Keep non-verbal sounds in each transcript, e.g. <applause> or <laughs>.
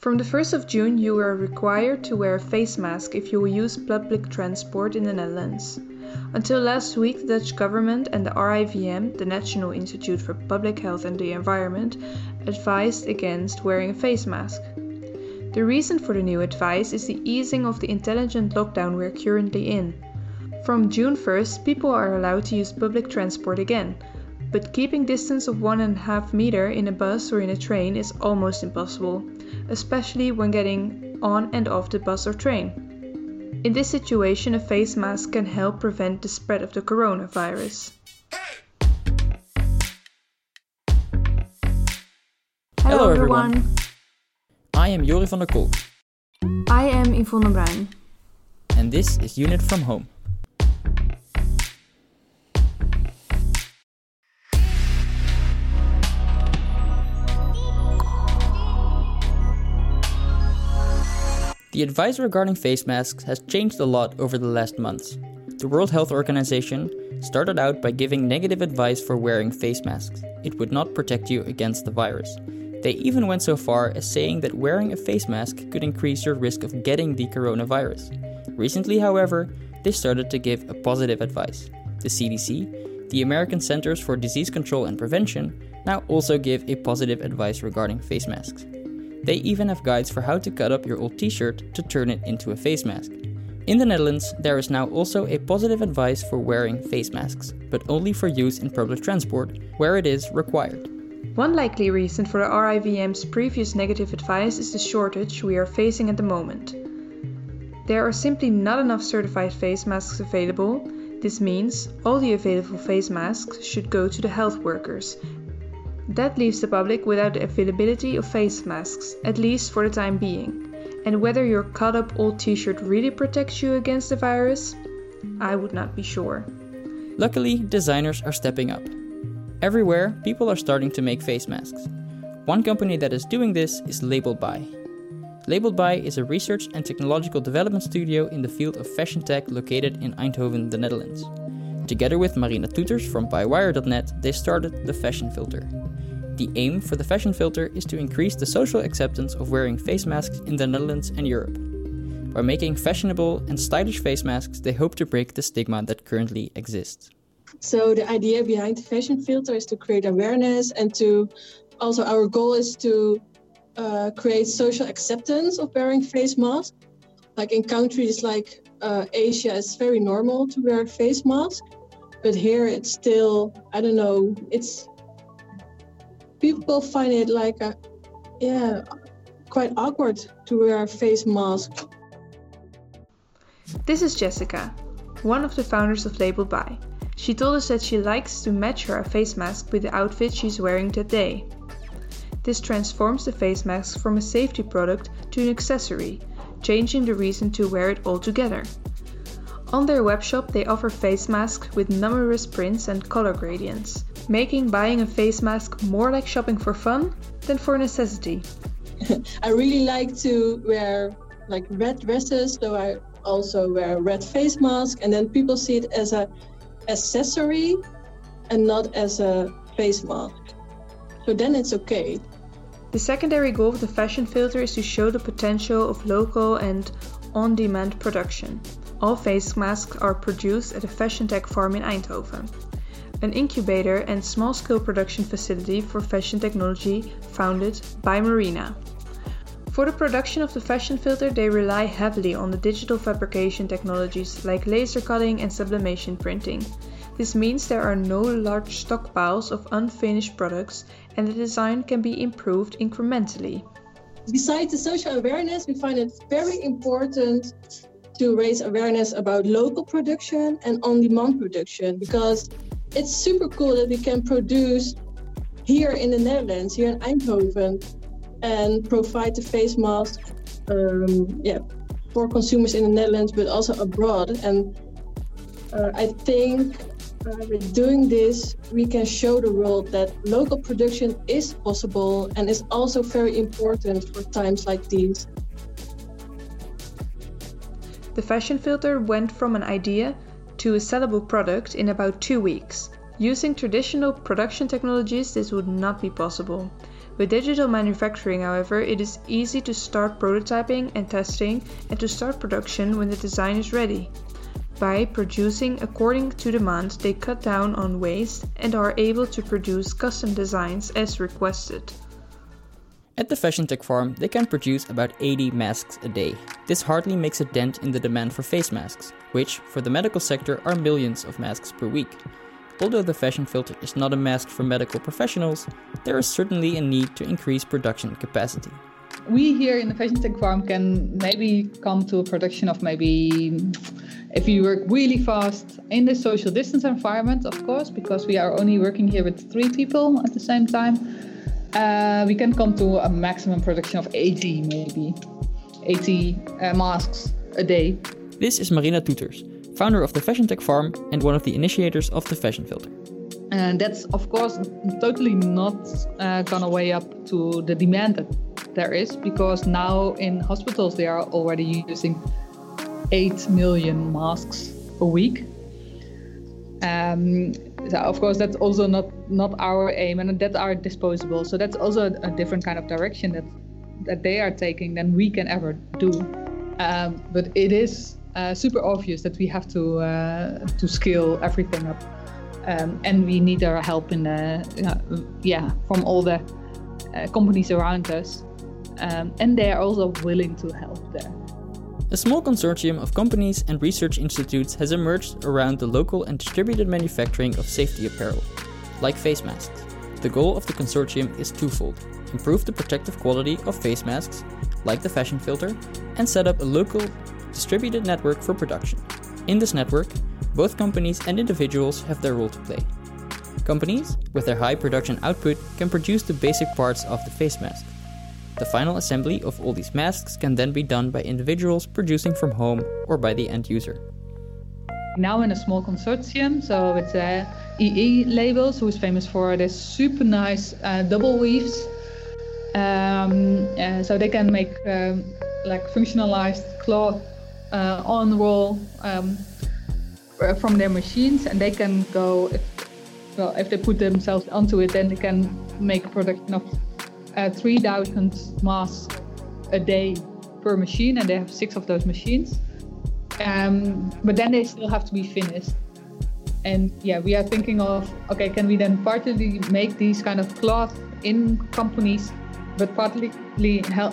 From the 1st of June, you are required to wear a face mask if you use public transport in the Netherlands. Until last week, the Dutch government and the RIVM, the National Institute for Public Health and the Environment, advised against wearing a face mask. The reason for the new advice is the easing of the intelligent lockdown we're currently in. From June 1st, people are allowed to use public transport again, but keeping distance of one and a half meter in a bus or in a train is almost impossible, especially when getting on and off the bus or train. In this situation, a face mask can help prevent the spread of the coronavirus. Hello, everyone. I am Jori van der Kolk. I am Yvonne Bruin. And this is UNID from Home. The advice regarding face masks has changed a lot over the last months. The World Health Organization started out by giving negative advice for wearing face masks. It would not protect you against the virus. They even went so far as saying that wearing a face mask could increase your risk of getting the coronavirus. Recently, however, they started to give a positive advice. The CDC, the American Centers for Disease Control and Prevention, now also give a positive advice regarding face masks. They even have guides for how to cut up your old t shirt to turn it into a face mask. In the Netherlands, there is now also a positive advice for wearing face masks, but only for use in public transport, where it is required. One likely reason for the RIVM's previous negative advice is the shortage we are facing at the moment. There are simply not enough certified face masks available. This means all the available face masks should go to the health workers, that leaves the public without the availability of face masks, at least for the time being. And whether your cut up old t shirt really protects you against the virus, I would not be sure. Luckily, designers are stepping up. Everywhere, people are starting to make face masks. One company that is doing this is Labeled By. Labeled By is a research and technological development studio in the field of fashion tech located in Eindhoven, the Netherlands. Together with Marina Toeters from ByWire.net, they started the Fashion Filter. The aim for the fashion filter is to increase the social acceptance of wearing face masks in the Netherlands and Europe. By making fashionable and stylish face masks, they hope to break the stigma that currently exists. So, the idea behind the fashion filter is to create awareness and to also, our goal is to uh, create social acceptance of wearing face masks. Like in countries like uh, Asia, it's very normal to wear a face mask, but here it's still, I don't know, it's people find it like a, yeah, quite awkward to wear a face mask. This is Jessica, one of the founders of Label By. She told us that she likes to match her face mask with the outfit she's wearing that day. This transforms the face mask from a safety product to an accessory, changing the reason to wear it altogether. On their webshop, they offer face masks with numerous prints and color gradients, making buying a face mask more like shopping for fun than for necessity. <laughs> I really like to wear like red dresses, so I also wear a red face mask, and then people see it as a accessory and not as a face mask. So then it's okay. The secondary goal of the fashion filter is to show the potential of local and on demand production. All face masks are produced at a Fashion Tech farm in Eindhoven, an incubator and small scale production facility for fashion technology founded by Marina. For the production of the fashion filter, they rely heavily on the digital fabrication technologies like laser cutting and sublimation printing. This means there are no large stockpiles of unfinished products and the design can be improved incrementally. Besides the social awareness, we find it very important to raise awareness about local production and on demand production because it's super cool that we can produce here in the Netherlands, here in Eindhoven, and provide the face mask um, yeah, for consumers in the Netherlands, but also abroad. And uh, I think uh, with doing this, we can show the world that local production is possible and is also very important for times like these. The fashion filter went from an idea to a sellable product in about two weeks. Using traditional production technologies, this would not be possible. With digital manufacturing, however, it is easy to start prototyping and testing and to start production when the design is ready. By producing according to demand, they cut down on waste and are able to produce custom designs as requested. At the Fashion Tech Farm, they can produce about 80 masks a day. This hardly makes a dent in the demand for face masks, which, for the medical sector, are millions of masks per week. Although the fashion filter is not a mask for medical professionals, there is certainly a need to increase production capacity. We here in the Fashion Tech Farm can maybe come to a production of maybe, if you work really fast in the social distance environment, of course, because we are only working here with three people at the same time, uh, we can come to a maximum production of 80 maybe, 80 uh, masks a day. This is Marina Toeters, founder of the Fashion Tech Farm and one of the initiators of the Fashion Filter. And that's, of course, totally not uh, gonna weigh up to the demand that there is because now in hospitals they are already using 8 million masks a week. Um, so of course that's also not not our aim and that are disposable so that's also a different kind of direction that that they are taking than we can ever do um, but it is uh, super obvious that we have to uh, to scale everything up, um, and we need our help in the uh, yeah from all the uh, companies around us, um, and they are also willing to help there. A small consortium of companies and research institutes has emerged around the local and distributed manufacturing of safety apparel, like face masks. The goal of the consortium is twofold improve the protective quality of face masks, like the fashion filter, and set up a local distributed network for production. In this network, both companies and individuals have their role to play. Companies, with their high production output, can produce the basic parts of the face mask. The final assembly of all these masks can then be done by individuals producing from home or by the end user. Now in a small consortium, so it's a EE labels, who is famous for this super nice uh, double weaves. Um, uh, so they can make um, like functionalized cloth uh, on roll um, from their machines, and they can go. If, well, if they put themselves onto it, then they can make a production of uh, 3,000 masks a day per machine, and they have six of those machines. Um, but then they still have to be finished. And yeah, we are thinking of okay, can we then partly make these kind of cloth in companies but partly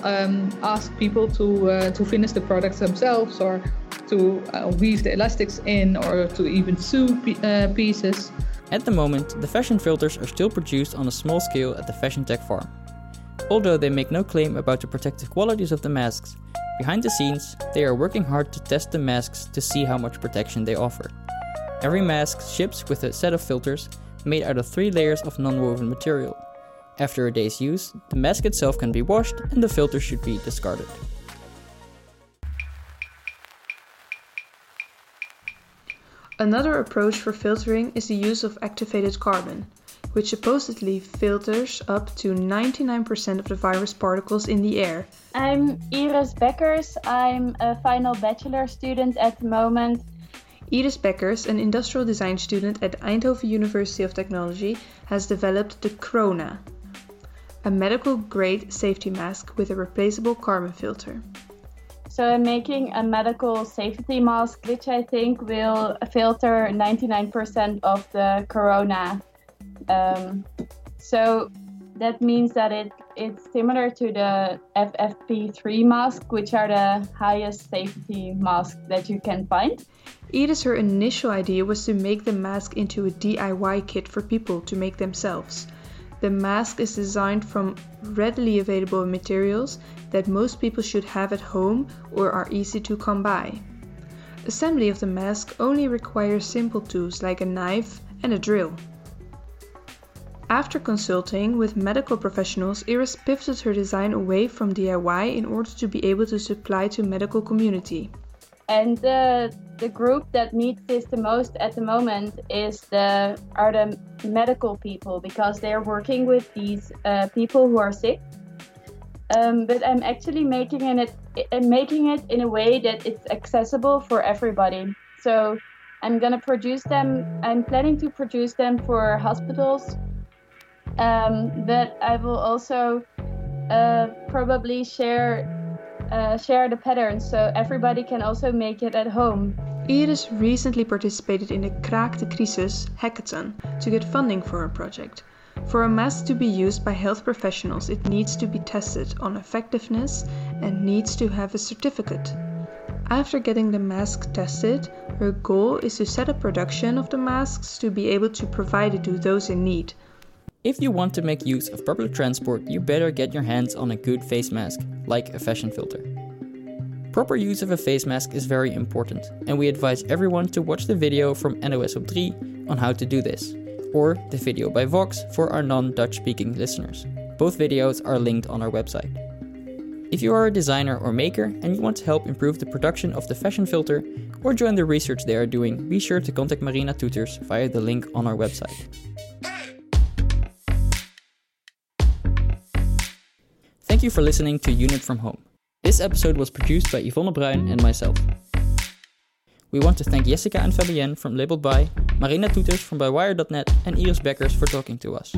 um, ask people to uh, to finish the products themselves or to uh, weave the elastics in or to even sew uh, pieces. At the moment, the fashion filters are still produced on a small scale at the Fashion Tech farm. Although they make no claim about the protective qualities of the masks, behind the scenes, they are working hard to test the masks to see how much protection they offer. Every mask ships with a set of filters made out of three layers of non woven material. After a day's use, the mask itself can be washed and the filter should be discarded. Another approach for filtering is the use of activated carbon, which supposedly filters up to 99% of the virus particles in the air. I'm Iris Beckers. I'm a final bachelor student at the moment. Iris Beckers, an industrial design student at Eindhoven University of Technology, has developed the Krona, a medical grade safety mask with a replaceable carbon filter. So I'm making a medical safety mask, which I think will filter 99% of the corona. Um, so that means that it, it's similar to the FFP3 mask, which are the highest safety masks that you can find. Edith, her initial idea was to make the mask into a DIY kit for people to make themselves. The mask is designed from readily available materials that most people should have at home or are easy to come by. Assembly of the mask only requires simple tools like a knife and a drill. After consulting with medical professionals, Iris pivoted her design away from DIY in order to be able to supply to medical community. And the the group that needs this the most at the moment is the are the medical people because they're working with these uh, people who are sick. Um, but I'm actually making it making it in a way that it's accessible for everybody. So I'm gonna produce them. I'm planning to produce them for hospitals, Um, but I will also uh, probably share uh, share the patterns so everybody can also make it at home. Iris recently participated in the Kraak de Crisis hackathon to get funding for her project. For a mask to be used by health professionals, it needs to be tested on effectiveness and needs to have a certificate. After getting the mask tested, her goal is to set up production of the masks to be able to provide it to those in need. If you want to make use of public transport, you better get your hands on a good face mask, like a fashion filter. Proper use of a face mask is very important, and we advise everyone to watch the video from NOS op 3 on how to do this, or the video by Vox for our non Dutch speaking listeners. Both videos are linked on our website. If you are a designer or maker and you want to help improve the production of the fashion filter or join the research they are doing, be sure to contact Marina Toeters via the link on our website. Thank you for listening to UNID from Home. This episode was produced by Yvonne Bruin and myself. We want to thank Jessica and Fabienne from Labeled By, Marina Toeters from ByWire.net, and Iris Beckers for talking to us.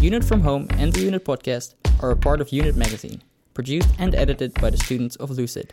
UNID from Home and the UNID podcast are a part of UNID Magazine, produced and edited by the students of Lucid.